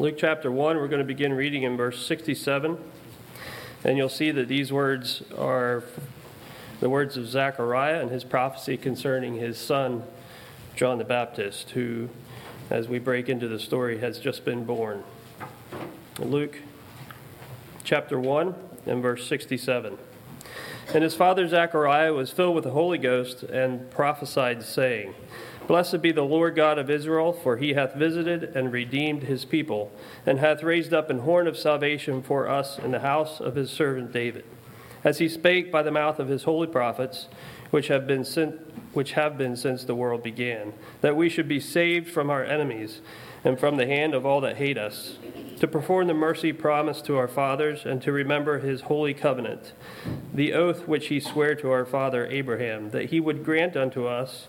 Luke chapter 1, we're going to begin reading in verse 67. And you'll see that these words are the words of Zechariah and his prophecy concerning his son, John the Baptist, who, as we break into the story, has just been born. Luke chapter 1 and verse 67. And his father Zechariah was filled with the Holy Ghost and prophesied, saying, Blessed be the Lord God of Israel, for he hath visited and redeemed his people, and hath raised up an horn of salvation for us in the house of his servant David, as he spake by the mouth of his holy prophets, which have been sent, which have been since the world began, that we should be saved from our enemies and from the hand of all that hate us, to perform the mercy promised to our fathers, and to remember his holy covenant, the oath which he sware to our father Abraham, that he would grant unto us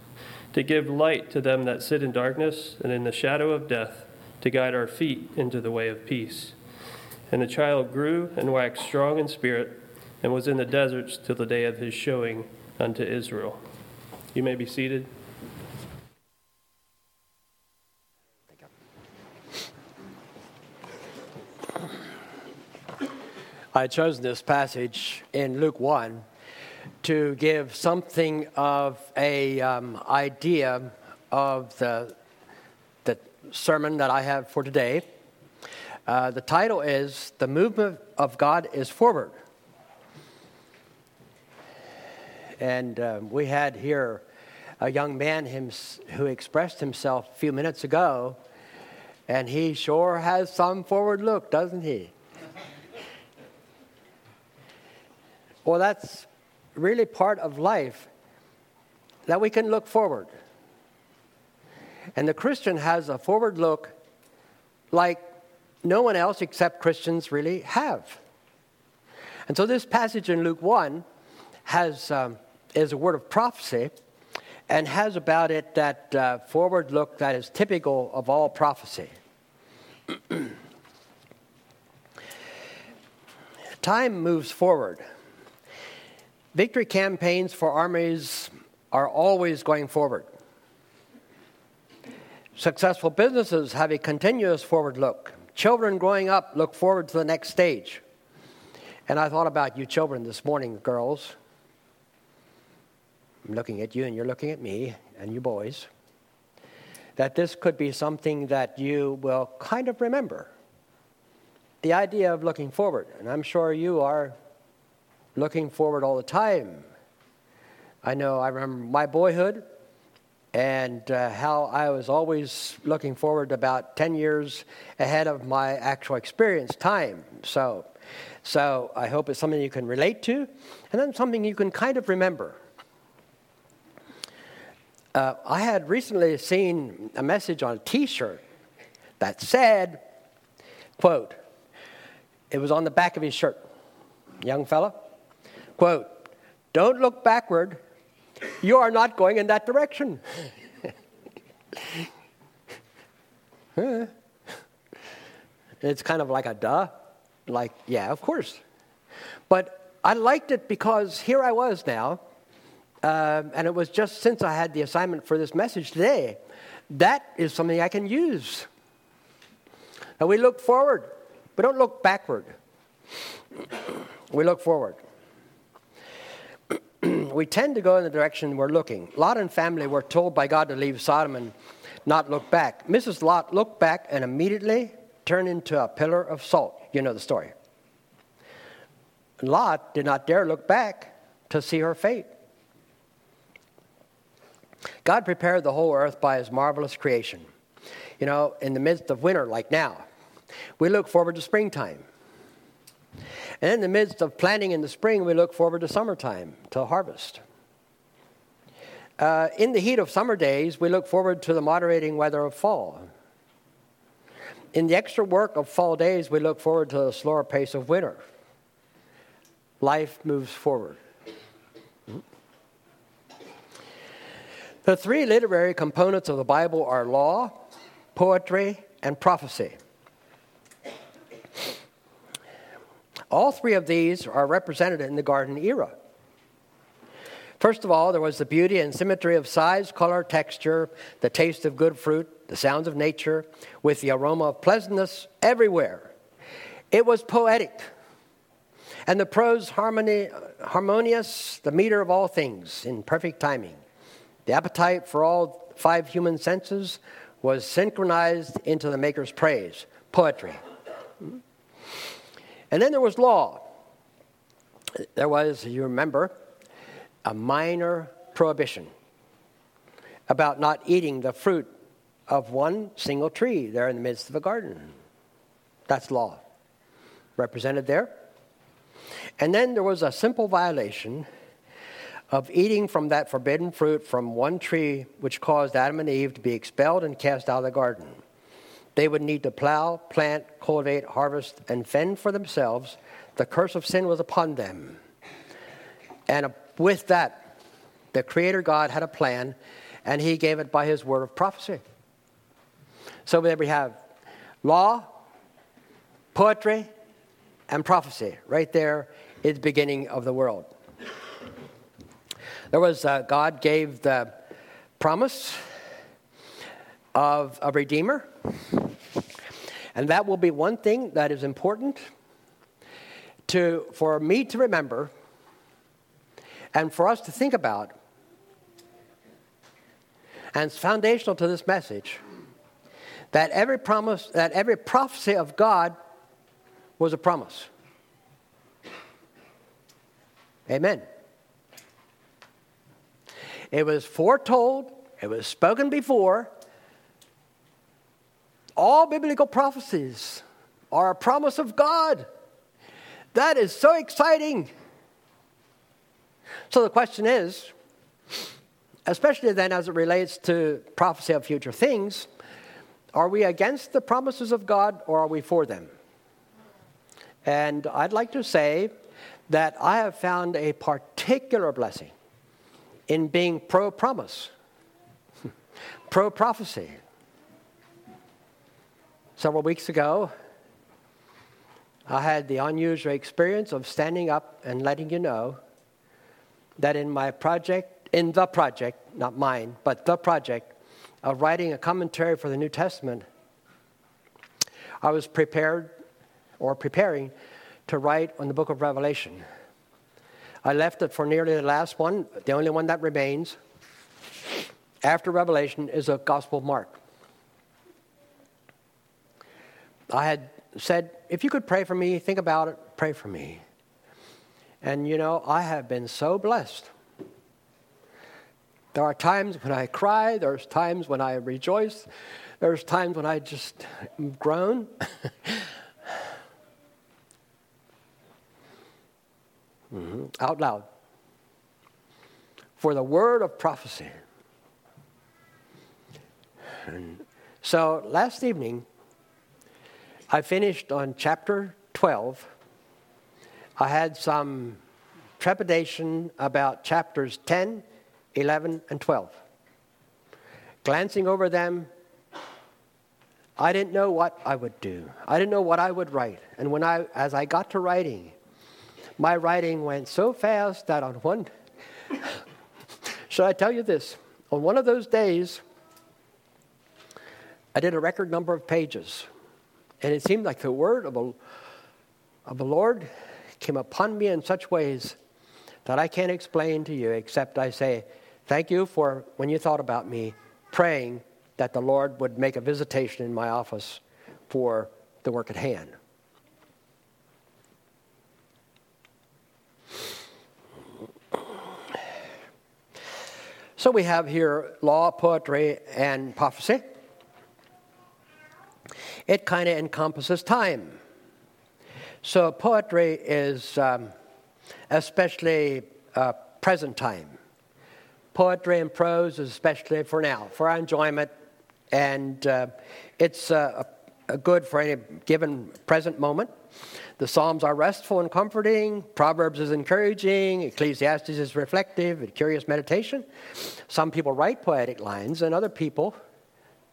to give light to them that sit in darkness and in the shadow of death, to guide our feet into the way of peace. And the child grew and waxed strong in spirit, and was in the deserts till the day of his showing unto Israel. You may be seated. I chose this passage in Luke 1 to give something of a um, idea of the, the sermon that I have for today. Uh, the title is The Movement of God is Forward. And um, we had here a young man who expressed himself a few minutes ago, and he sure has some forward look, doesn't he? well, that's really part of life that we can look forward. And the Christian has a forward look like no one else except Christians really have. And so this passage in Luke 1 has, um, is a word of prophecy and has about it that uh, forward look that is typical of all prophecy. Time moves forward. Victory campaigns for armies are always going forward. Successful businesses have a continuous forward look. Children growing up look forward to the next stage. And I thought about you children this morning, girls. I'm looking at you and you're looking at me and you boys. That this could be something that you will kind of remember. The idea of looking forward. And I'm sure you are looking forward all the time. I know I remember my boyhood and uh, how I was always looking forward about 10 years ahead of my actual experience time. So, so I hope it's something you can relate to and then something you can kind of remember. Uh, I had recently seen a message on a t shirt that said, quote, it was on the back of his shirt. Young fella, Quote, don't look backward. You are not going in that direction. it's kind of like a duh. Like, yeah, of course. But I liked it because here I was now, um, and it was just since I had the assignment for this message today. That is something I can use. And we look forward, we don't look backward. we look forward. We tend to go in the direction we're looking. Lot and family were told by God to leave Sodom and not look back. Mrs. Lot looked back and immediately turned into a pillar of salt. You know the story. Lot did not dare look back to see her fate. God prepared the whole earth by his marvelous creation. You know, in the midst of winter, like now, we look forward to springtime. And in the midst of planting in the spring, we look forward to summertime, to harvest. Uh, in the heat of summer days, we look forward to the moderating weather of fall. in the extra work of fall days, we look forward to the slower pace of winter. Life moves forward. The three literary components of the Bible are law, poetry, and prophecy. All three of these are represented in the garden era. First of all, there was the beauty and symmetry of size, color, texture, the taste of good fruit, the sounds of nature, with the aroma of pleasantness everywhere. It was poetic, and the prose harmony, harmonious, the meter of all things in perfect timing. The appetite for all five human senses was synchronized into the Maker's praise, poetry. And then there was law. There was, you remember, a minor prohibition about not eating the fruit of one single tree there in the midst of a garden. That's law, represented there. And then there was a simple violation of eating from that forbidden fruit from one tree, which caused Adam and Eve to be expelled and cast out of the garden. They would need to plow, plant, cultivate, harvest, and fend for themselves. The curse of sin was upon them. And with that, the Creator God had a plan, and He gave it by His word of prophecy. So there we have law, poetry, and prophecy right there is the beginning of the world. There was, uh, God gave the promise of a Redeemer. And that will be one thing that is important to, for me to remember and for us to think about. And it's foundational to this message that every promise, that every prophecy of God was a promise. Amen. It was foretold, it was spoken before. All biblical prophecies are a promise of God. That is so exciting. So the question is, especially then as it relates to prophecy of future things, are we against the promises of God or are we for them? And I'd like to say that I have found a particular blessing in being pro promise, pro prophecy. Several weeks ago, I had the unusual experience of standing up and letting you know that in my project, in the project, not mine, but the project of writing a commentary for the New Testament, I was prepared or preparing to write on the book of Revelation. I left it for nearly the last one, the only one that remains. After Revelation is a Gospel of Mark. I had said, if you could pray for me, think about it, pray for me. And you know, I have been so blessed. There are times when I cry, there's times when I rejoice, there's times when I just groan. mm-hmm. Out loud. For the word of prophecy. And so last evening, I finished on chapter 12. I had some trepidation about chapters 10, 11, and 12. Glancing over them, I didn't know what I would do. I didn't know what I would write. And when I, as I got to writing, my writing went so fast that on one, should I tell you this? On one of those days, I did a record number of pages. And it seemed like the word of, a, of the Lord came upon me in such ways that I can't explain to you, except I say, Thank you for when you thought about me, praying that the Lord would make a visitation in my office for the work at hand. So we have here law, poetry, and prophecy. It kind of encompasses time. So poetry is um, especially uh, present time. Poetry and prose is especially for now, for our enjoyment, and uh, it's uh, good for any given present moment. The Psalms are restful and comforting. Proverbs is encouraging. Ecclesiastes is reflective and curious meditation. Some people write poetic lines, and other people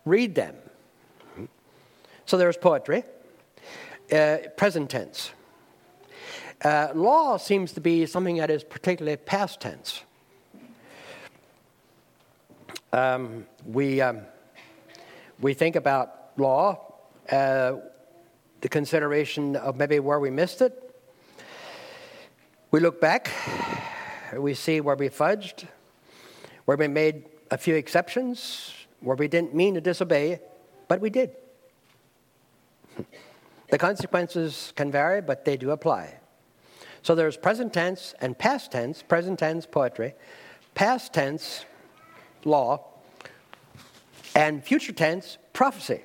read them. So there's poetry. Uh, present tense. Uh, law seems to be something that is particularly past tense. Um, we, um, we think about law, uh, the consideration of maybe where we missed it. We look back, we see where we fudged, where we made a few exceptions, where we didn't mean to disobey, but we did. The consequences can vary, but they do apply. So there's present tense and past tense, present tense poetry, past tense law, and future tense prophecy.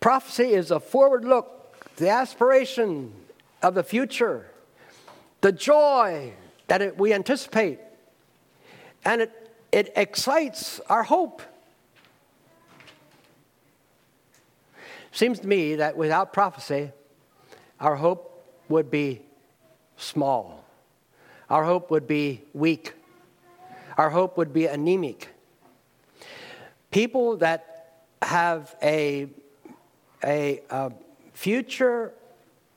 Prophecy is a forward look, the aspiration of the future, the joy that it, we anticipate, and it, it excites our hope. Seems to me that without prophecy, our hope would be small. Our hope would be weak. Our hope would be anemic. People that have a, a, a future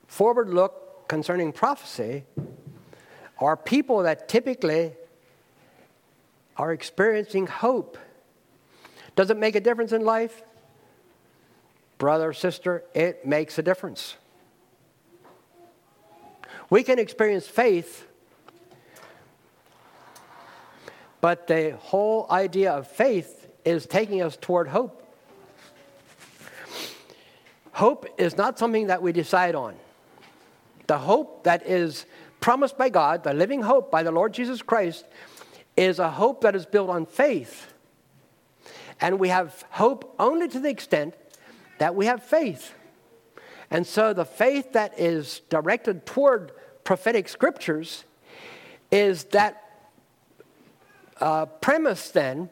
forward look concerning prophecy are people that typically are experiencing hope. Does it make a difference in life? Brother, sister, it makes a difference. We can experience faith, but the whole idea of faith is taking us toward hope. Hope is not something that we decide on. The hope that is promised by God, the living hope by the Lord Jesus Christ, is a hope that is built on faith. And we have hope only to the extent that we have faith. And so the faith that is directed toward prophetic scriptures is that uh, premise then,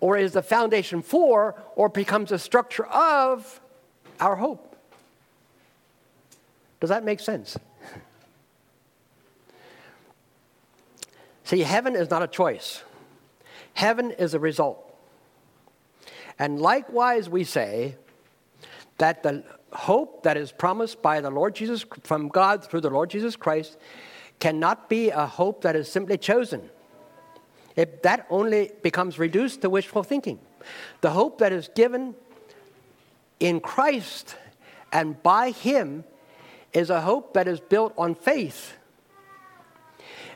or is the foundation for, or becomes a structure of our hope. Does that make sense? See, heaven is not a choice, heaven is a result. And likewise, we say that the hope that is promised by the Lord Jesus from God through the Lord Jesus Christ cannot be a hope that is simply chosen. It, that only becomes reduced to wishful thinking. The hope that is given in Christ and by Him is a hope that is built on faith.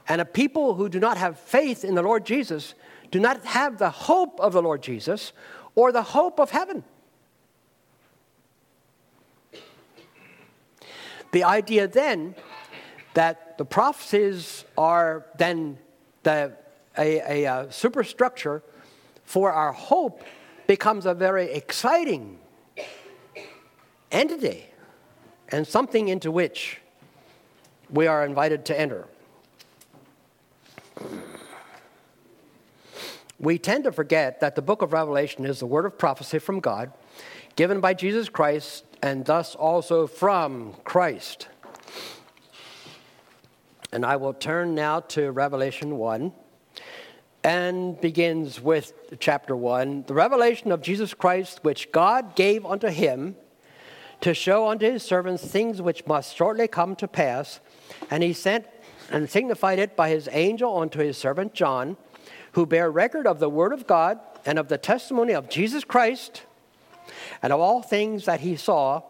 And a people who do not have faith in the Lord Jesus do not have the hope of the Lord Jesus or the hope of heaven. The idea then that the prophecies are then the, a, a, a superstructure for our hope becomes a very exciting entity and something into which we are invited to enter. We tend to forget that the book of Revelation is the word of prophecy from God, given by Jesus Christ and thus also from Christ. And I will turn now to Revelation 1 and begins with chapter 1 the revelation of Jesus Christ, which God gave unto him to show unto his servants things which must shortly come to pass. And he sent and signified it by his angel unto his servant John, who bear record of the word of God and of the testimony of Jesus Christ and of all things that he saw.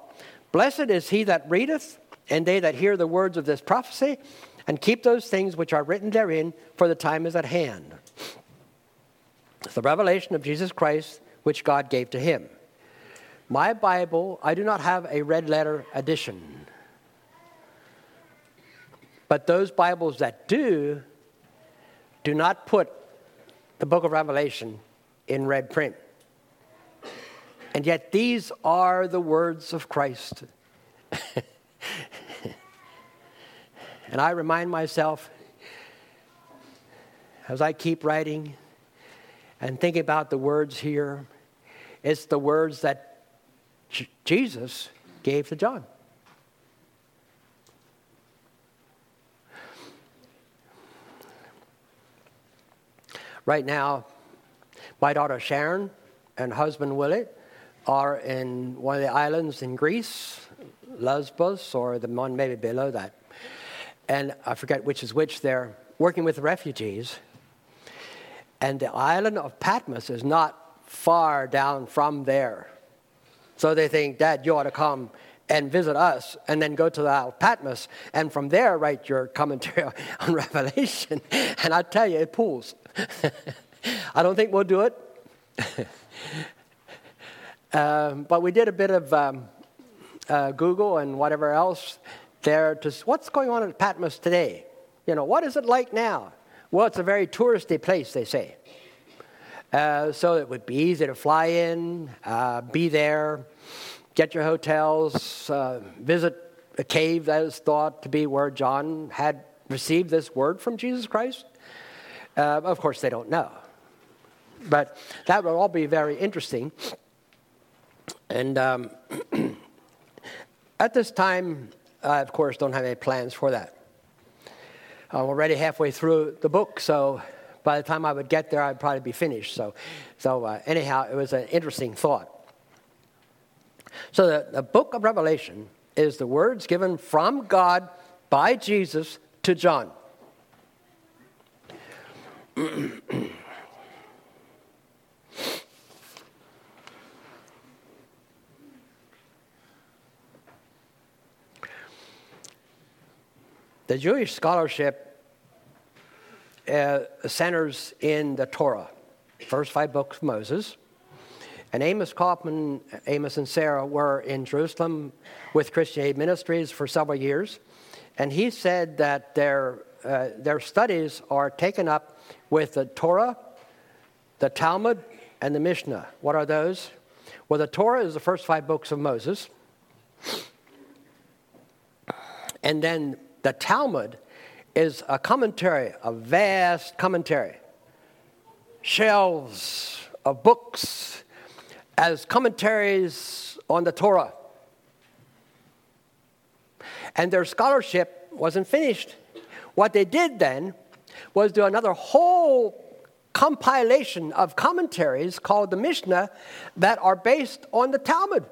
Blessed is he that readeth, and they that hear the words of this prophecy, and keep those things which are written therein, for the time is at hand. It's the revelation of Jesus Christ which God gave to him. My Bible, I do not have a red letter edition. But those Bibles that do, do not put the book of Revelation in red print. And yet, these are the words of Christ. and I remind myself as I keep writing and thinking about the words here, it's the words that Jesus gave to John. Right now, my daughter Sharon and husband Willie are in one of the islands in Greece, Lesbos, or the one maybe below that. And I forget which is which. They're working with refugees. And the island of Patmos is not far down from there. So they think, Dad, you ought to come and visit us and then go to the Isle of Patmos and from there write your commentary on Revelation. And I tell you, it pulls. I don't think we'll do it. um, but we did a bit of um, uh, Google and whatever else there to what's going on at Patmos today. You know, what is it like now? Well, it's a very touristy place, they say. Uh, so it would be easy to fly in, uh, be there, get your hotels, uh, visit a cave that is thought to be where John had received this word from Jesus Christ. Uh, of course, they don't know. But that will all be very interesting. And um, at this time, I, of course, don't have any plans for that. I'm already halfway through the book, so by the time I would get there, I'd probably be finished. So, so uh, anyhow, it was an interesting thought. So, the, the book of Revelation is the words given from God by Jesus to John. The Jewish scholarship uh, centers in the Torah, first five books of Moses. And Amos Kaufman, Amos and Sarah were in Jerusalem with Christian Aid Ministries for several years. And he said that their, uh, their studies are taken up with the Torah, the Talmud, and the Mishnah. What are those? Well, the Torah is the first five books of Moses. And then the Talmud is a commentary, a vast commentary, shelves of books as commentaries on the Torah. And their scholarship wasn't finished. What they did then was do another whole compilation of commentaries called the Mishnah that are based on the Talmud.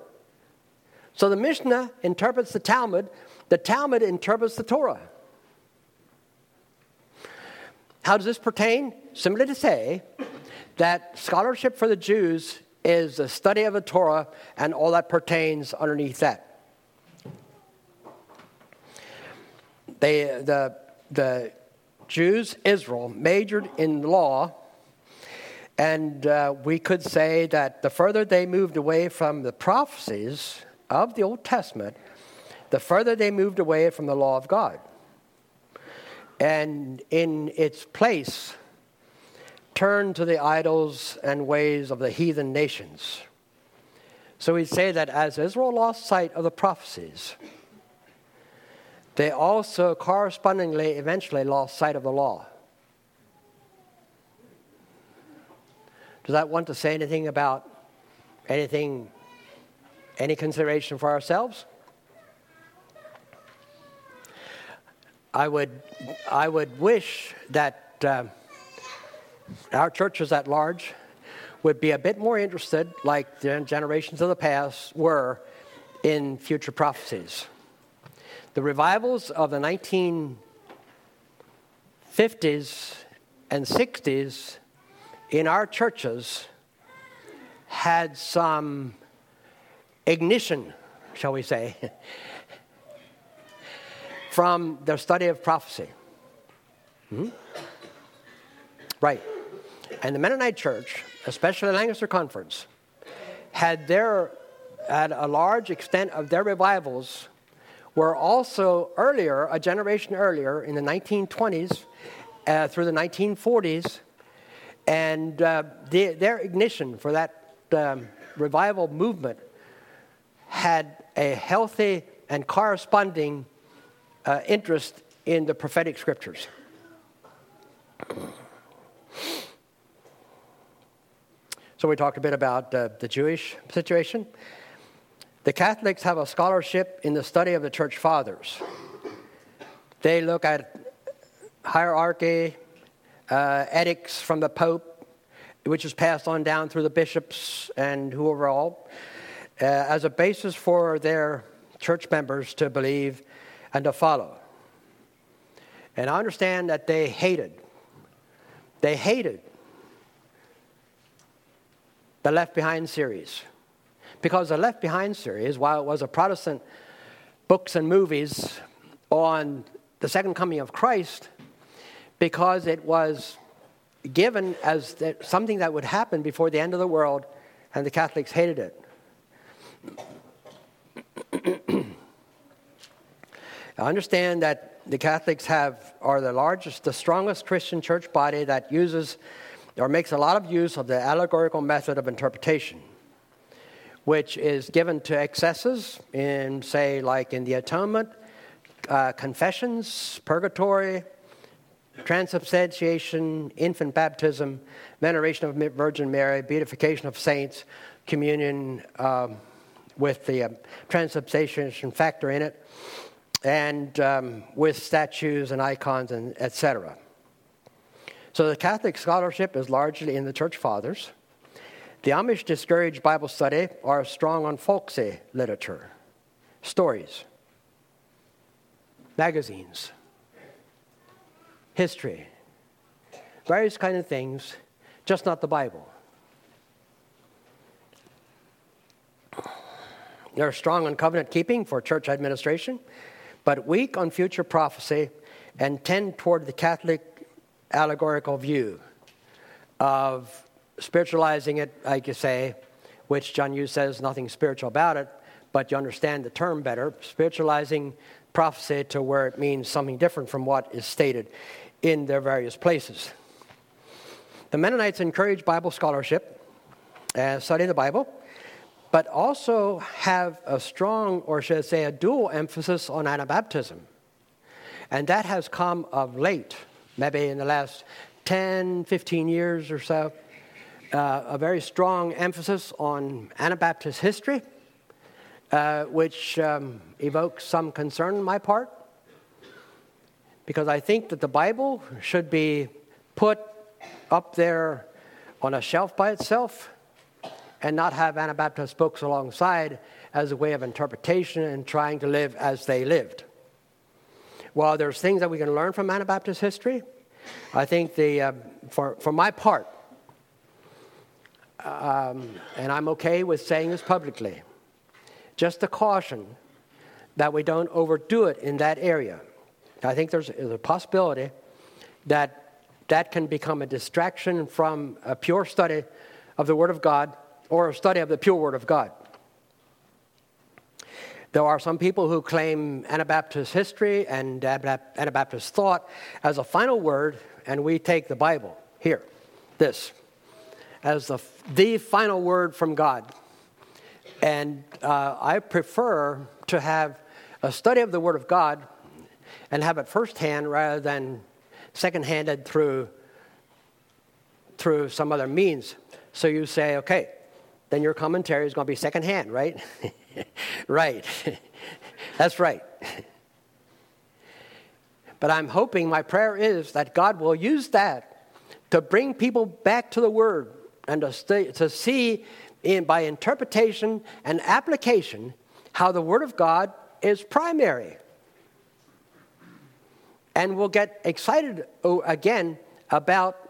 So the Mishnah interprets the Talmud the Talmud interprets the Torah. How does this pertain? Simply to say that scholarship for the Jews is the study of the Torah and all that pertains underneath that. They, the, the Jews, Israel, majored in law, and uh, we could say that the further they moved away from the prophecies of the Old Testament, the further they moved away from the law of God. And in its place, turned to the idols and ways of the heathen nations. So we say that as Israel lost sight of the prophecies, they also correspondingly eventually lost sight of the law. Does that want to say anything about anything, any consideration for ourselves? I would, I would wish that uh, our churches at large would be a bit more interested, like the generations of the past were, in future prophecies. The revivals of the 1950s and 60s in our churches had some ignition, shall we say, from their study of prophecy. Hmm? Right. And the Mennonite Church, especially the Lancaster Conference, had their at a large extent of their revivals were also earlier, a generation earlier, in the 1920s uh, through the 1940s, and uh, the, their ignition for that um, revival movement had a healthy and corresponding uh, interest in the prophetic scriptures. So we talked a bit about uh, the Jewish situation. The Catholics have a scholarship in the study of the church fathers. They look at hierarchy, uh, edicts from the Pope, which is passed on down through the bishops and whoever all, uh, as a basis for their church members to believe and to follow. And I understand that they hated, they hated the Left Behind series. Because the Left Behind series, while it was a Protestant books and movies on the second coming of Christ, because it was given as something that would happen before the end of the world, and the Catholics hated it. I understand that the Catholics have are the largest, the strongest Christian church body that uses or makes a lot of use of the allegorical method of interpretation, which is given to excesses in, say, like in the atonement, uh, confessions, purgatory, transubstantiation, infant baptism, veneration of Virgin Mary, beatification of saints, communion um, with the uh, transubstantiation factor in it, and um, with statues and icons and etc. So the Catholic scholarship is largely in the Church Fathers. The Amish discourage Bible study are strong on folksy literature, stories, magazines, history, various kind of things, just not the Bible. They're strong on covenant keeping for church administration, but weak on future prophecy and tend toward the Catholic allegorical view of spiritualizing it, like you say, which John Hughes says nothing spiritual about it, but you understand the term better, spiritualizing prophecy to where it means something different from what is stated in their various places. The Mennonites encourage Bible scholarship uh, and studying the Bible, but also have a strong, or should I say, a dual emphasis on Anabaptism. And that has come of late maybe in the last 10, 15 years or so, uh, a very strong emphasis on Anabaptist history, uh, which um, evokes some concern on my part, because I think that the Bible should be put up there on a shelf by itself and not have Anabaptist books alongside as a way of interpretation and trying to live as they lived. While there's things that we can learn from Anabaptist history, I think the, uh, for, for my part, um, and I'm okay with saying this publicly, just a caution that we don't overdo it in that area. I think there's, there's a possibility that that can become a distraction from a pure study of the Word of God or a study of the pure Word of God. There are some people who claim Anabaptist history and Anabaptist thought as a final word, and we take the Bible here, this, as the, the final word from God. And uh, I prefer to have a study of the Word of God and have it firsthand rather than second-handed through through some other means. So you say, okay, then your commentary is going to be secondhand, right? right. That's right. But I'm hoping, my prayer is that God will use that to bring people back to the Word and to, to see in, by interpretation and application how the Word of God is primary. And we'll get excited oh, again about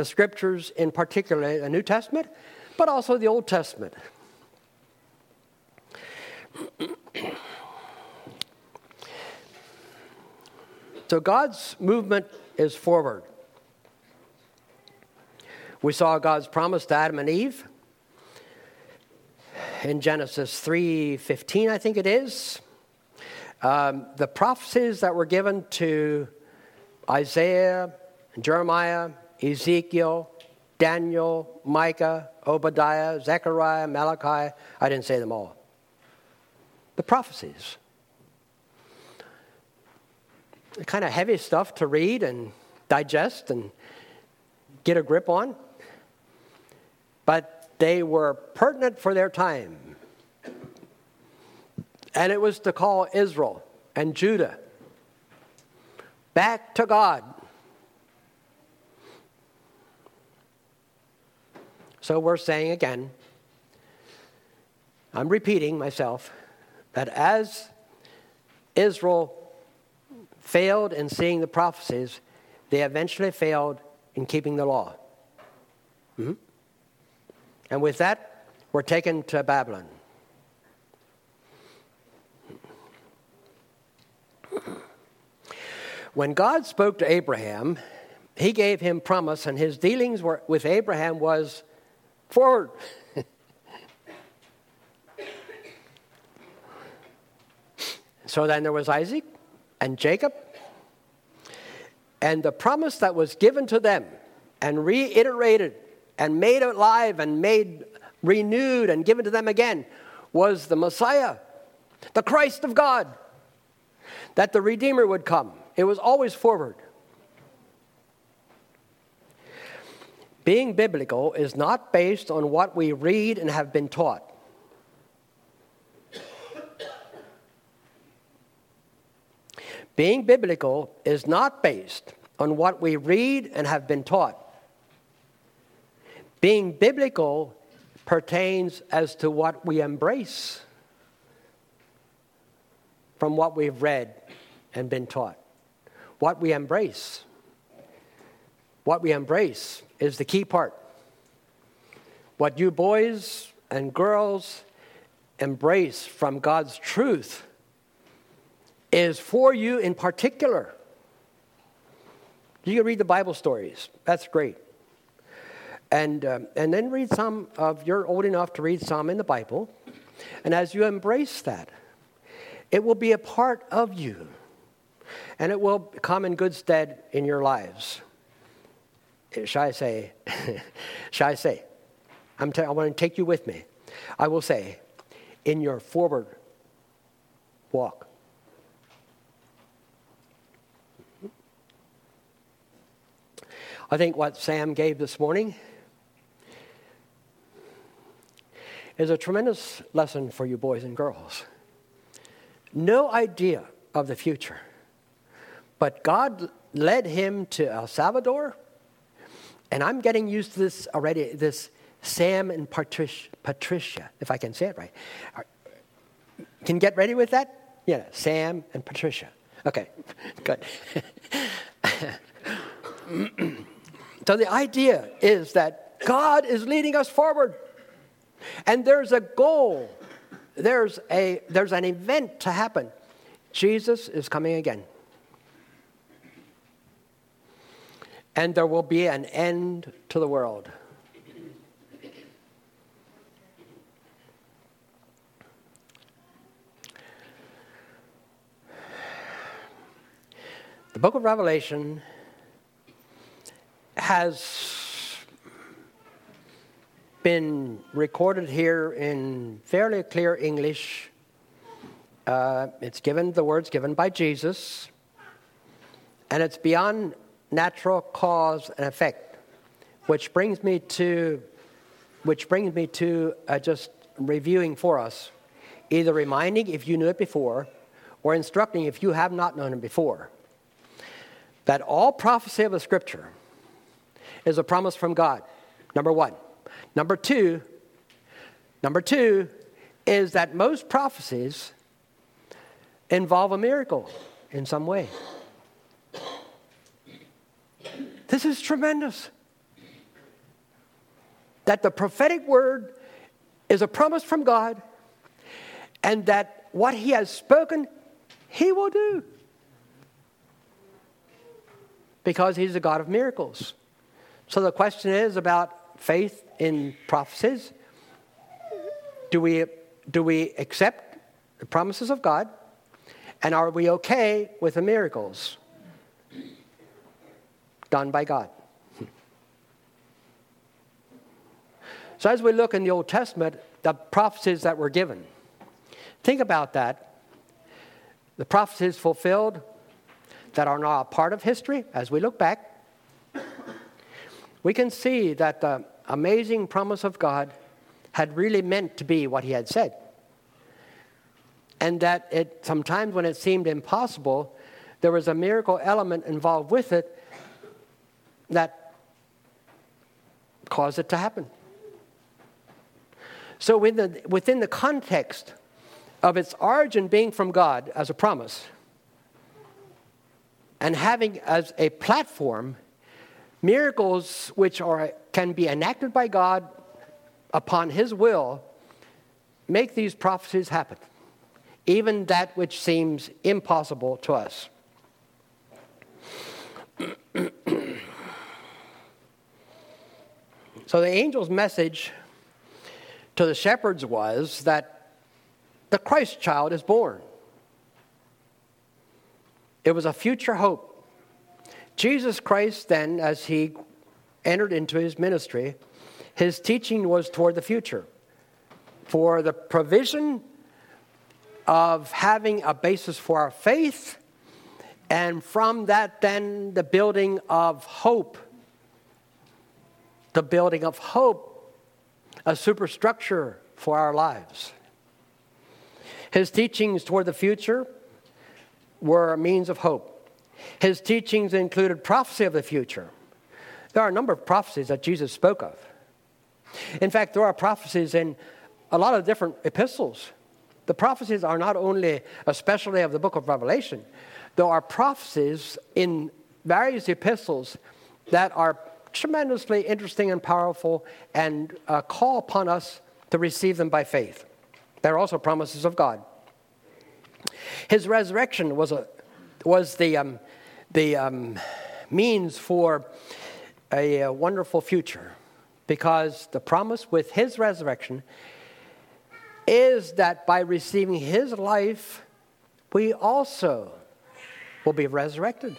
the scriptures, in particular the New Testament, but also the Old Testament. so God's movement is forward. We saw God's promise to Adam and Eve in Genesis 3:15, I think it is. Um, the prophecies that were given to Isaiah, and Jeremiah, Ezekiel, Daniel, Micah, Obadiah, Zechariah, Malachi. I didn't say them all the prophecies. Kind of heavy stuff to read and digest and get a grip on, but they were pertinent for their time. And it was to call Israel and Judah back to God. So we're saying again, I'm repeating myself, that as Israel failed in seeing the prophecies, they eventually failed in keeping the law. Mm-hmm. And with that, we're taken to Babylon. When God spoke to Abraham, he gave him promise, and his dealings were, with Abraham was forward. so then there was Isaac and Jacob, and the promise that was given to them and reiterated and made alive and made renewed and given to them again was the Messiah, the Christ of God, that the Redeemer would come. It was always forward. Being biblical is not based on what we read and have been taught. Being biblical is not based on what we read and have been taught. Being biblical pertains as to what we embrace from what we've read and been taught. What we embrace. What we embrace is the key part. What you boys and girls embrace from God's truth is for you in particular. You can read the Bible stories. That's great. And, um, and then read some of, you're old enough to read some in the Bible. And as you embrace that, it will be a part of you. And it will come in good stead in your lives. Shall I say, shall I say, I'm I want to take you with me. I will say, in your forward walk. I think what Sam gave this morning is a tremendous lesson for you boys and girls. No idea of the future, but God led him to El Salvador, and I'm getting used to this already. This Sam and Patricia, Patricia if I can say it right. Can get ready with that? Yeah, Sam and Patricia. Okay, good. So the idea is that God is leading us forward. And there's a goal. There's a there's an event to happen. Jesus is coming again. And there will be an end to the world. The book of Revelation has been recorded here in fairly clear English. Uh, it's given, the words given by Jesus, and it's beyond natural cause and effect, which brings me to, which brings me to uh, just reviewing for us, either reminding if you knew it before, or instructing if you have not known it before, that all prophecy of the Scripture is a promise from God. Number one. Number two, number two is that most prophecies involve a miracle in some way. This is tremendous. That the prophetic word is a promise from God, and that what He has spoken, He will do. Because He's a God of miracles. So the question is about faith in prophecies. Do we, do we accept the promises of God? And are we okay with the miracles done by God? So, as we look in the Old Testament, the prophecies that were given, think about that. The prophecies fulfilled that are now a part of history as we look back, we can see that the amazing promise of God had really meant to be what he had said. and that it sometimes when it seemed impossible, there was a miracle element involved with it that caused it to happen. So, within the, within the context of its origin being from God as a promise, and having as a platform miracles which are, can be enacted by God upon His will, make these prophecies happen, even that which seems impossible to us. so the angel's message to the shepherds was that the Christ child is born. It was a future hope. Jesus Christ, then, as he entered into his ministry, his teaching was toward the future for the provision of having a basis for our faith, and from that, then, the building of hope. The building of hope a superstructure for our lives. His teachings toward the future were a means of hope. His teachings included prophecy of the future. There are a number of prophecies that Jesus spoke of. In fact, there are prophecies in a lot of different epistles. The prophecies are not only especially of the book of Revelation, there are prophecies in various epistles that are tremendously interesting and powerful and uh, call upon us to receive them by faith. They're also promises of God. His resurrection was, a, was the, um, the um, means for a, a wonderful future because the promise with his resurrection is that by receiving his life, we also will be resurrected.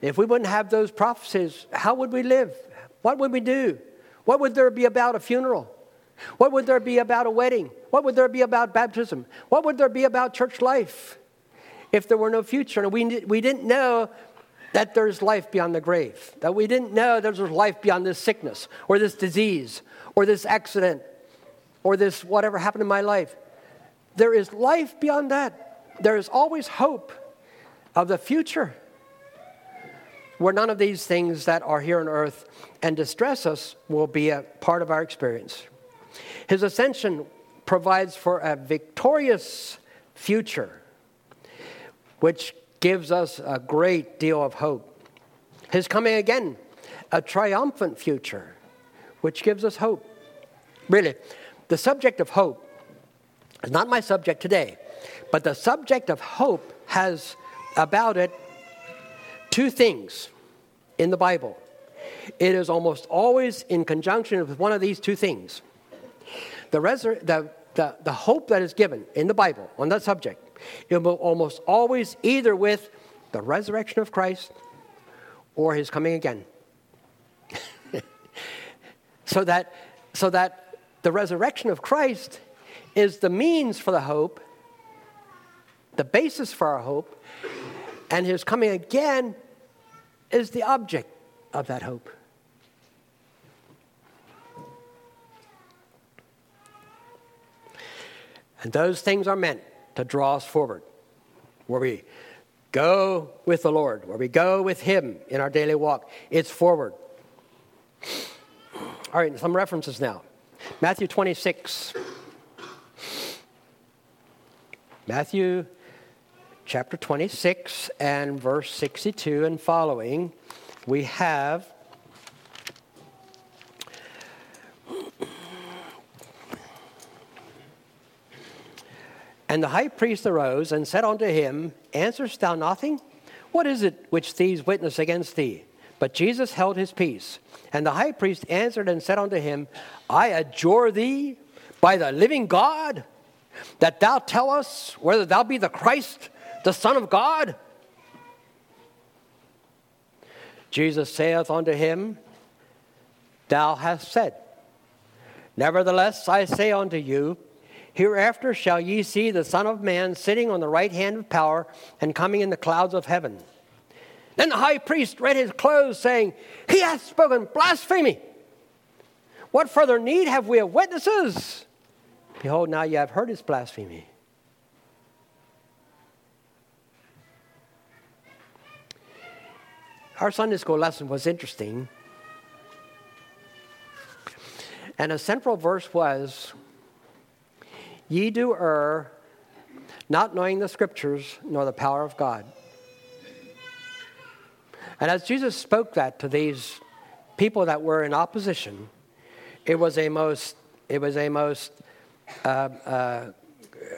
If we wouldn't have those prophecies, how would we live? What would we do? What would there be about a funeral? What would there be about a wedding? What would there be about baptism? What would there be about church life if there were no future? And we, we didn't know that there's life beyond the grave, that we didn't know there's life beyond this sickness or this disease or this accident or this whatever happened in my life. There is life beyond that. There is always hope of the future where none of these things that are here on earth and distress us will be a part of our experience. His ascension provides for a victorious future, which gives us a great deal of hope. His coming again, a triumphant future, which gives us hope. Really, the subject of hope is not my subject today, but the subject of hope has about it two things in the Bible. It is almost always in conjunction with one of these two things. The, resur- the, the, the hope that is given in the Bible on that subject, it will almost always either with the resurrection of Christ or his coming again. so, that, so that the resurrection of Christ is the means for the hope, the basis for our hope, and his coming again is the object of that hope. And those things are meant to draw us forward, where we go with the Lord, where we go with Him in our daily walk. It's forward. All right, some references now. Matthew 26. Matthew chapter 26 and verse 62 and following, we have And the high priest arose and said unto him, Answerest thou nothing? What is it which these witness against thee? But Jesus held his peace. And the high priest answered and said unto him, I adjure thee by the living God, that thou tell us whether thou be the Christ, the Son of God? Jesus saith unto him, Thou hast said. Nevertheless, I say unto you, Hereafter shall ye see the Son of Man sitting on the right hand of power and coming in the clouds of heaven. Then the high priest rent his clothes, saying, He hath spoken blasphemy. What further need have we of witnesses? Behold, now ye have heard his blasphemy. Our Sunday school lesson was interesting. And a central verse was Ye do err, not knowing the scriptures nor the power of God. And as Jesus spoke that to these people that were in opposition, it was a most, it was a most uh, uh,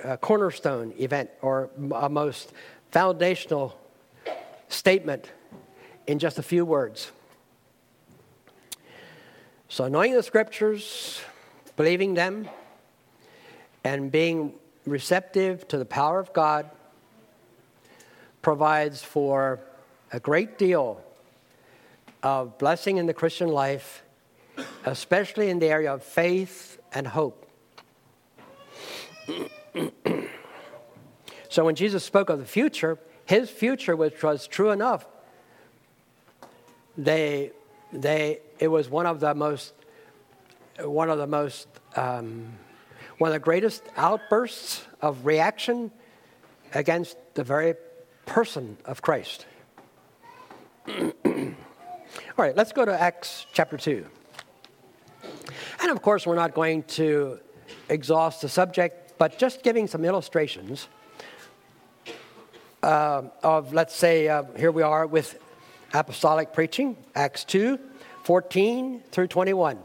a cornerstone event or a most foundational statement in just a few words. So, knowing the scriptures, believing them, and being receptive to the power of God provides for a great deal of blessing in the Christian life, especially in the area of faith and hope. so when Jesus spoke of the future, his future, which was true enough, they, they, it was one of the most, one of the most, um, one of the greatest outbursts of reaction against the very person of Christ. All right, let's go to Acts chapter 2. And of course, we're not going to exhaust the subject, but just giving some illustrations uh, of, let's say, uh, here we are with apostolic preaching, Acts 2 14 through 21.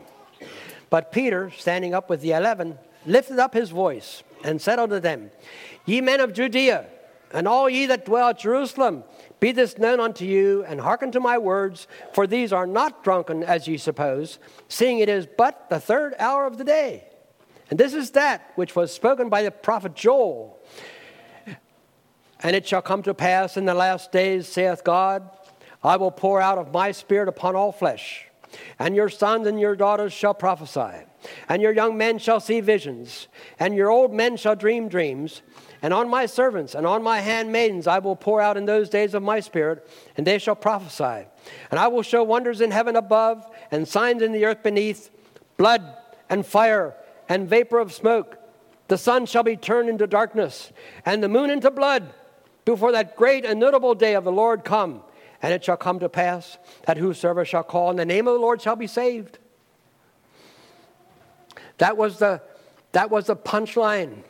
But Peter, standing up with the eleven, lifted up his voice and said unto them, Ye men of Judea, and all ye that dwell at Jerusalem, be this known unto you, and hearken to my words, for these are not drunken as ye suppose, seeing it is but the third hour of the day. And this is that which was spoken by the prophet Joel. And it shall come to pass in the last days, saith God, I will pour out of my spirit upon all flesh, and your sons and your daughters shall prophesy, and your young men shall see visions, and your old men shall dream dreams. And on my servants and on my handmaidens I will pour out in those days of my spirit, and they shall prophesy. And I will show wonders in heaven above, and signs in the earth beneath blood and fire and vapor of smoke. The sun shall be turned into darkness, and the moon into blood, before that great and notable day of the Lord come. And it shall come to pass that whosoever shall call in the name of the Lord shall be saved. That was the, that was the punchline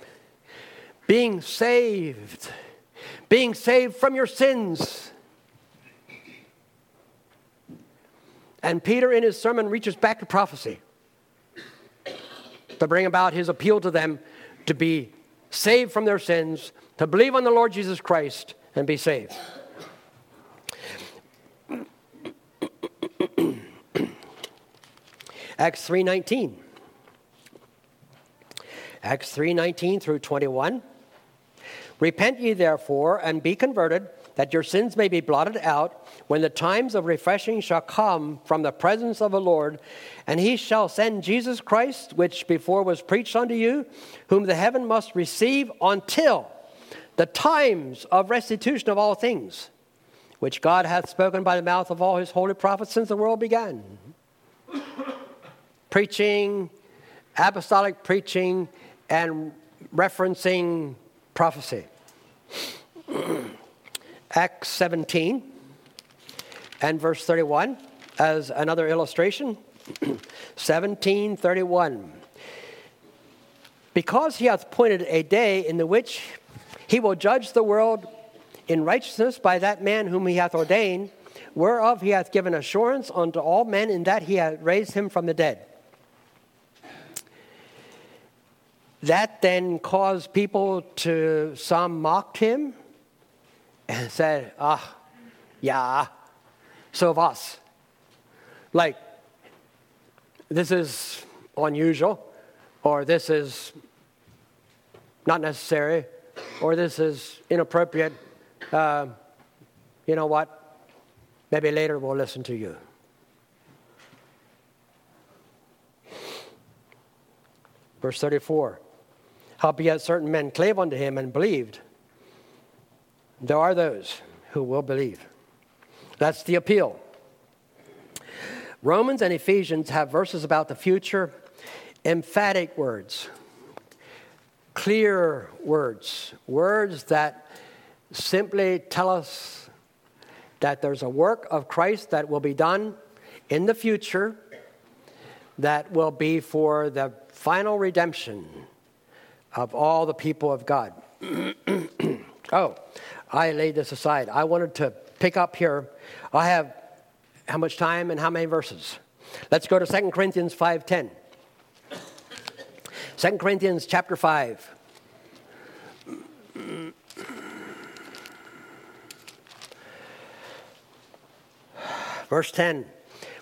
being saved, being saved from your sins. And Peter, in his sermon, reaches back to prophecy to bring about his appeal to them to be saved from their sins, to believe on the Lord Jesus Christ, and be saved. Acts 3:19. Acts 3:19 through 21. Repent ye therefore and be converted, that your sins may be blotted out, when the times of refreshing shall come from the presence of the Lord, and he shall send Jesus Christ, which before was preached unto you, whom the heaven must receive until the times of restitution of all things, which God hath spoken by the mouth of all his holy prophets since the world began. Preaching, apostolic preaching, and referencing prophecy. Acts 17 and verse 31 as another illustration. 1731. Because he hath appointed a day in the which he will judge the world in righteousness by that man whom he hath ordained, whereof he hath given assurance unto all men in that he hath raised him from the dead. That then caused people to, some mocked him and said, ah, yeah, so of us. Like, this is unusual, or this is not necessary, or this is inappropriate. Uh, you know what? Maybe later we'll listen to you. Verse 34 Howbeit certain men clave unto him and believed. There are those who will believe. That's the appeal. Romans and Ephesians have verses about the future, emphatic words, clear words, words that simply tell us that there's a work of Christ that will be done in the future that will be for the final redemption of all the people of God. oh, I laid this aside. I wanted to pick up here. I have how much time and how many verses? Let's go to 2 Corinthians 5:10. 2 Corinthians chapter 5. Verse 10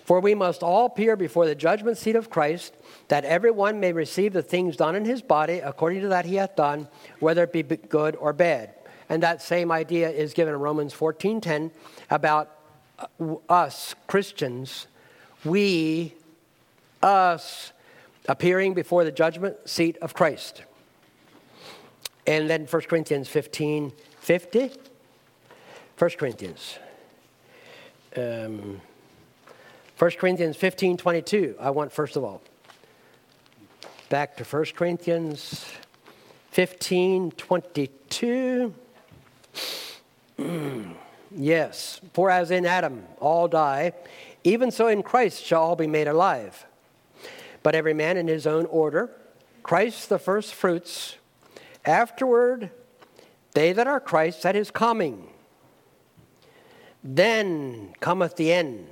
For we must all appear before the judgment seat of Christ, that everyone may receive the things done in his body according to that he hath done, whether it be good or bad. And that same idea is given in Romans 14:10 about uh, us Christians, we us appearing before the judgment seat of Christ. And then 1 Corinthians 15 50. 1 Corinthians. Um, 1 Corinthians 15 22. I want, first of all, back to 1 Corinthians 15 22. yes, for as in Adam all die, even so in Christ shall all be made alive. But every man in his own order, Christ the first fruits, afterward they that are Christ at his coming. Then cometh the end,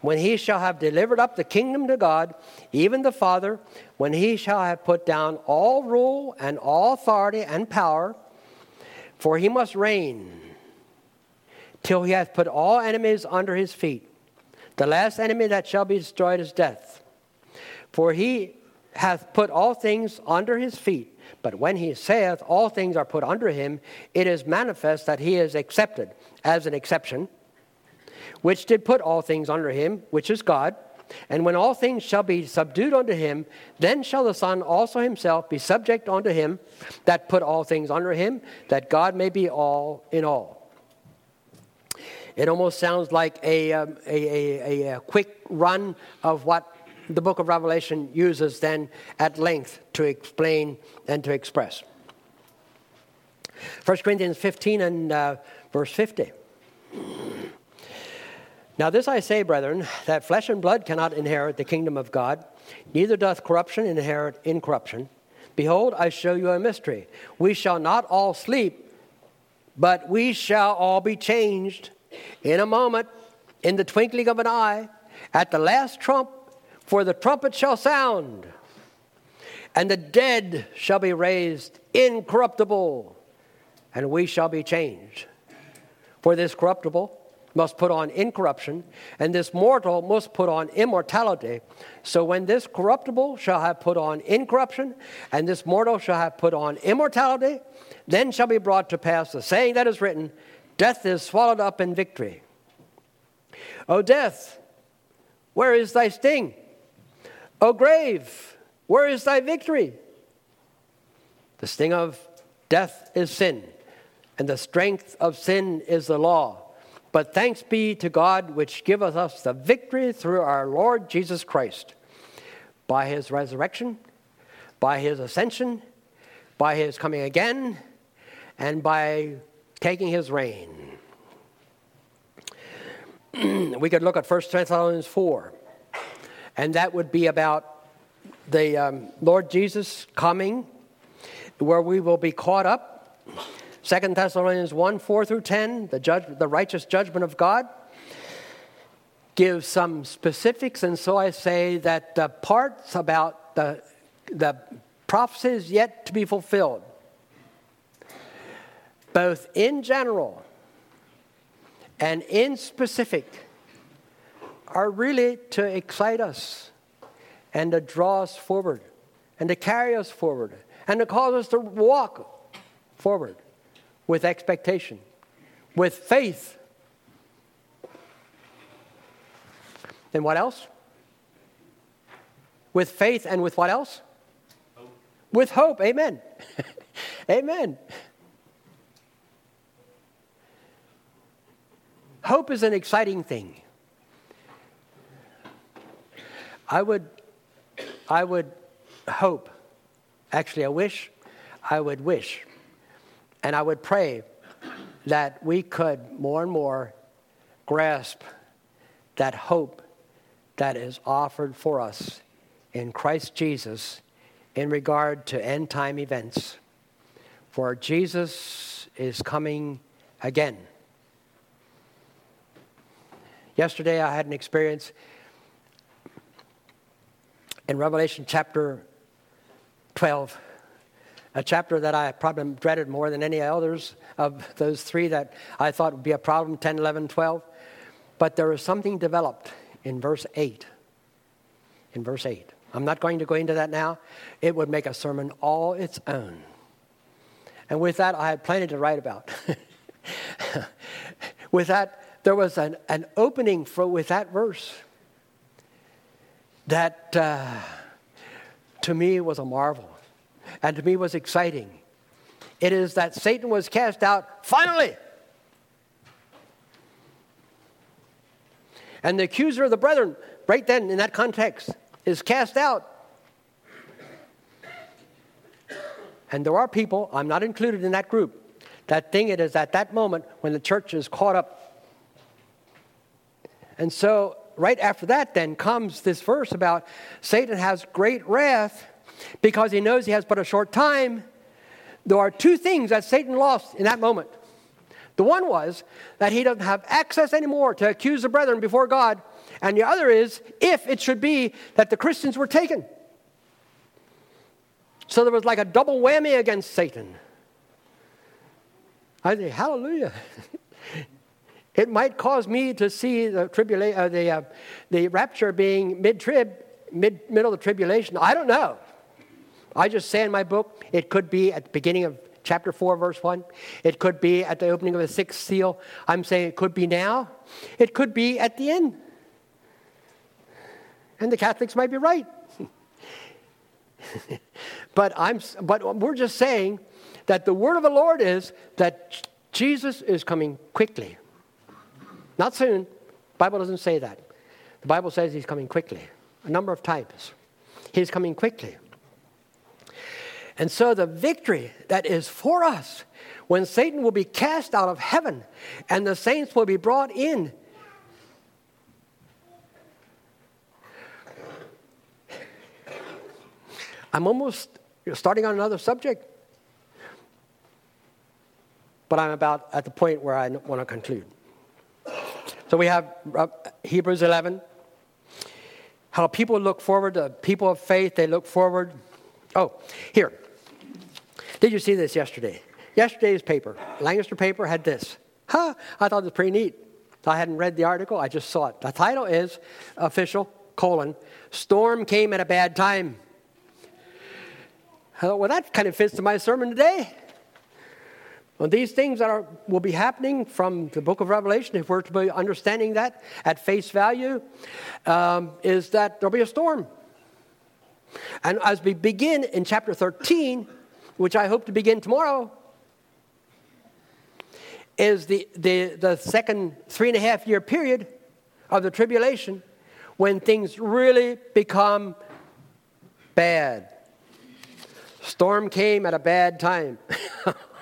when he shall have delivered up the kingdom to God, even the Father, when he shall have put down all rule and all authority and power, for he must reign till he hath put all enemies under his feet. The last enemy that shall be destroyed is death. For he hath put all things under his feet. But when he saith all things are put under him, it is manifest that he is accepted as an exception, which did put all things under him, which is God. And when all things shall be subdued unto him, then shall the Son also himself be subject unto him that put all things under him, that God may be all in all. It almost sounds like a, um, a, a, a, quick run of what the book of Revelation uses then at length to explain and to express. 1 Corinthians 15 and uh, verse 50. Now, this I say, brethren, that flesh and blood cannot inherit the kingdom of God, neither doth corruption inherit incorruption. Behold, I show you a mystery. We shall not all sleep, but we shall all be changed in a moment, in the twinkling of an eye, at the last trump. For the trumpet shall sound, and the dead shall be raised incorruptible, and we shall be changed. For this corruptible must put on incorruption, and this mortal must put on immortality. So when this corruptible shall have put on incorruption, and this mortal shall have put on immortality, then shall be brought to pass the saying that is written Death is swallowed up in victory. O death, where is thy sting? O grave, where is thy victory? The sting of death is sin, and the strength of sin is the law. But thanks be to God, which giveth us the victory through our Lord Jesus Christ. By his resurrection, by his ascension, by his coming again, and by taking his reign. we could look at 1 Thessalonians 4. And that would be about the um, Lord Jesus coming, where we will be caught up. Second Thessalonians 1 4 through 10, the, judge, the righteous judgment of God, gives some specifics. And so I say that the parts about the, the prophecies yet to be fulfilled, both in general and in specific, are really to excite us and to draw us forward and to carry us forward and to cause us to walk forward with expectation, with faith. And what else? With faith and with what else? Hope. With hope. Amen. Amen. Hope is an exciting thing. I would, I would hope, actually, I wish, I would wish, and I would pray that we could more and more grasp that hope that is offered for us in Christ Jesus in regard to end time events. For Jesus is coming again. Yesterday, I had an experience in Revelation chapter 12, a chapter that I probably dreaded more than any others of those three that I thought would be a problem 10, 11, 12. But there was something developed in verse 8. In verse 8. I'm not going to go into that now. It would make a sermon all its own. And with that, I had plenty to write about. with that, there was an, an opening for, with that verse that uh, to me was a marvel and to me was exciting. It is that Satan was cast out finally. And the accuser of the brethren, right then in that context, is cast out. And there are people, I'm not included in that group, that think it is at that moment when the church is caught up. And so, right after that, then comes this verse about Satan has great wrath because he knows he has but a short time. There are two things that Satan lost in that moment. The one was that he doesn't have access anymore to accuse the brethren before God. And the other is if it should be that the Christians were taken. So there was like a double whammy against Satan. I say, hallelujah. it might cause me to see the, tribula- uh, the, uh, the rapture being mid-trib, mid, middle of the tribulation. I don't know. I just say in my book, it could be at the beginning of chapter 4, verse 1. It could be at the opening of the sixth seal. I'm saying it could be now. It could be at the end. And the Catholics might be right. but, I'm, but we're just saying that the word of the Lord is that Jesus is coming quickly. Not soon. The Bible doesn't say that. The Bible says he's coming quickly. A number of times. He's coming quickly. And so the victory that is for us when Satan will be cast out of heaven and the saints will be brought in. I'm almost starting on another subject, but I'm about at the point where I want to conclude. So we have uh, Hebrews 11, how people look forward, the people of faith, they look forward. Oh, here. Did you see this yesterday? Yesterday's paper, Lancaster paper, had this. Huh, I thought it was pretty neat. I hadn't read the article, I just saw it. The title is official, colon, Storm Came at a Bad Time. I thought, well, that kind of fits to my sermon today. Well, these things that are, will be happening from the book of Revelation, if we're to be understanding that at face value, um, is that there'll be a storm. And as we begin in chapter 13, which I hope to begin tomorrow, is the, the, the second three and a half year period of the tribulation when things really become bad. Storm came at a bad time.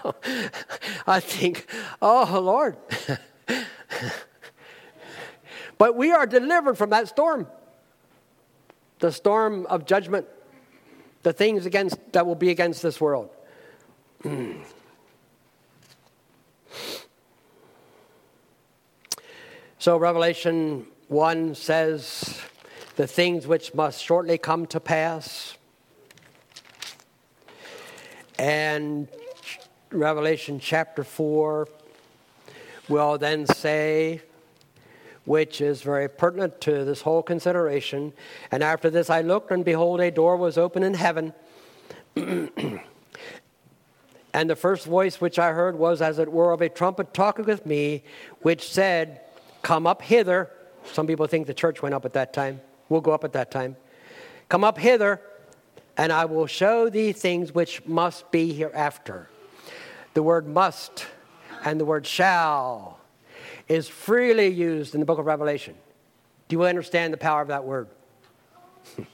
I think, oh Lord. but we are delivered from that storm the storm of judgment the things against that will be against this world. so Revelation 1 says the things which must shortly come to pass. And Revelation chapter 4 will then say which is very pertinent to this whole consideration. And after this I looked, and behold, a door was open in heaven. and the first voice which I heard was as it were of a trumpet talking with me, which said, Come up hither. Some people think the church went up at that time. We'll go up at that time. Come up hither, and I will show thee things which must be hereafter. The word must and the word shall is freely used in the book of Revelation. Do you understand the power of that word? and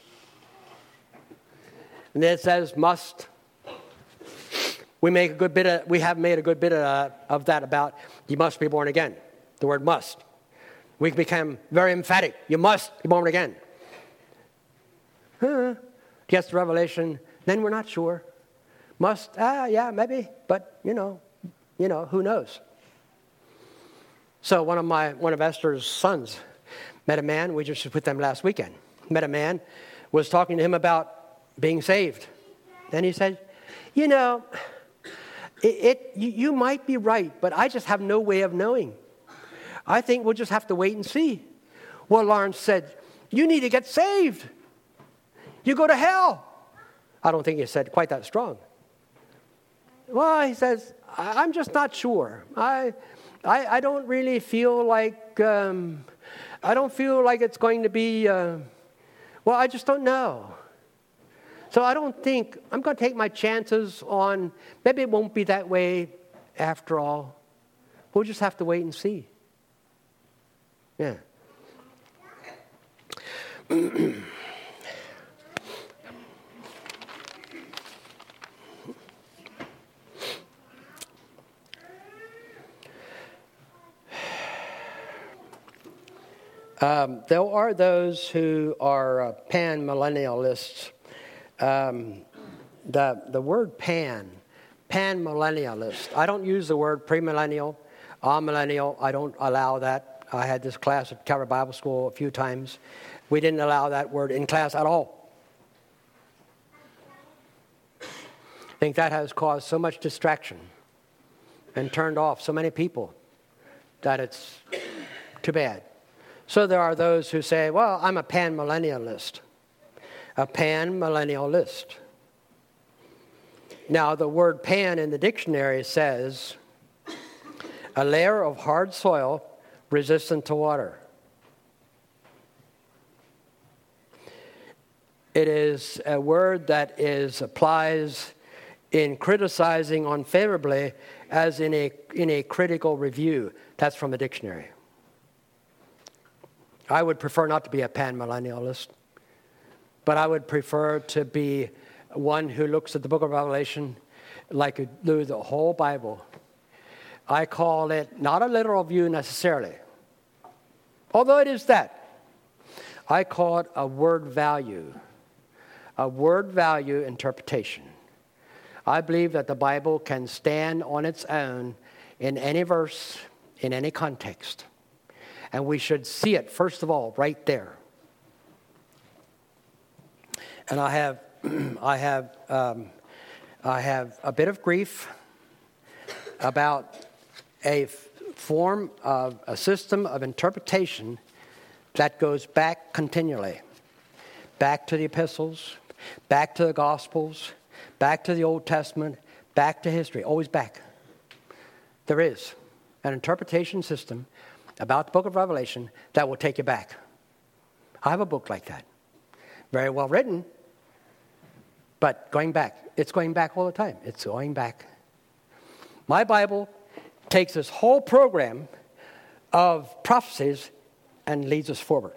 then it says must. We make a good bit of, we have made a good bit of, of that about you must be born again. The word must. We become very emphatic. You must be born again. Huh. Gets the revelation, then we're not sure. Must, ah, yeah, maybe, but you know, you know, who knows? So one of my one of Esther's sons met a man. We just with them last weekend. Met a man, was talking to him about being saved. Then he said, "You know, it, it you, you might be right, but I just have no way of knowing. I think we'll just have to wait and see." Well, Lawrence said, "You need to get saved. You go to hell." I don't think he said quite that strong. Well, he says, I'm just not sure. I, I, I don't really feel like, um, I don't feel like it's going to be, uh, well, I just don't know. So I don't think, I'm going to take my chances on, maybe it won't be that way after all. We'll just have to wait and see. Yeah. Um, there are those who are uh, pan millennialists. Um, the, the word pan, pan millennialist, I don't use the word premillennial, amillennial. I don't allow that. I had this class at Calvary Bible School a few times. We didn't allow that word in class at all. I think that has caused so much distraction and turned off so many people that it's too bad. So there are those who say, well, I'm a pan millennialist. A pan millennialist. Now, the word pan in the dictionary says a layer of hard soil resistant to water. It is a word that is applies in criticizing unfavorably as in a, in a critical review. That's from a dictionary. I would prefer not to be a panmillennialist, but I would prefer to be one who looks at the book of Revelation like through the whole Bible. I call it not a literal view necessarily, although it is that. I call it a word value, a word value interpretation. I believe that the Bible can stand on its own in any verse, in any context. And we should see it, first of all, right there. And I have, I have, um, I have a bit of grief about a form of a system of interpretation that goes back continually back to the epistles, back to the gospels, back to the Old Testament, back to history, always back. There is an interpretation system about the book of Revelation that will take you back. I have a book like that. Very well written, but going back. It's going back all the time. It's going back. My Bible takes this whole program of prophecies and leads us forward.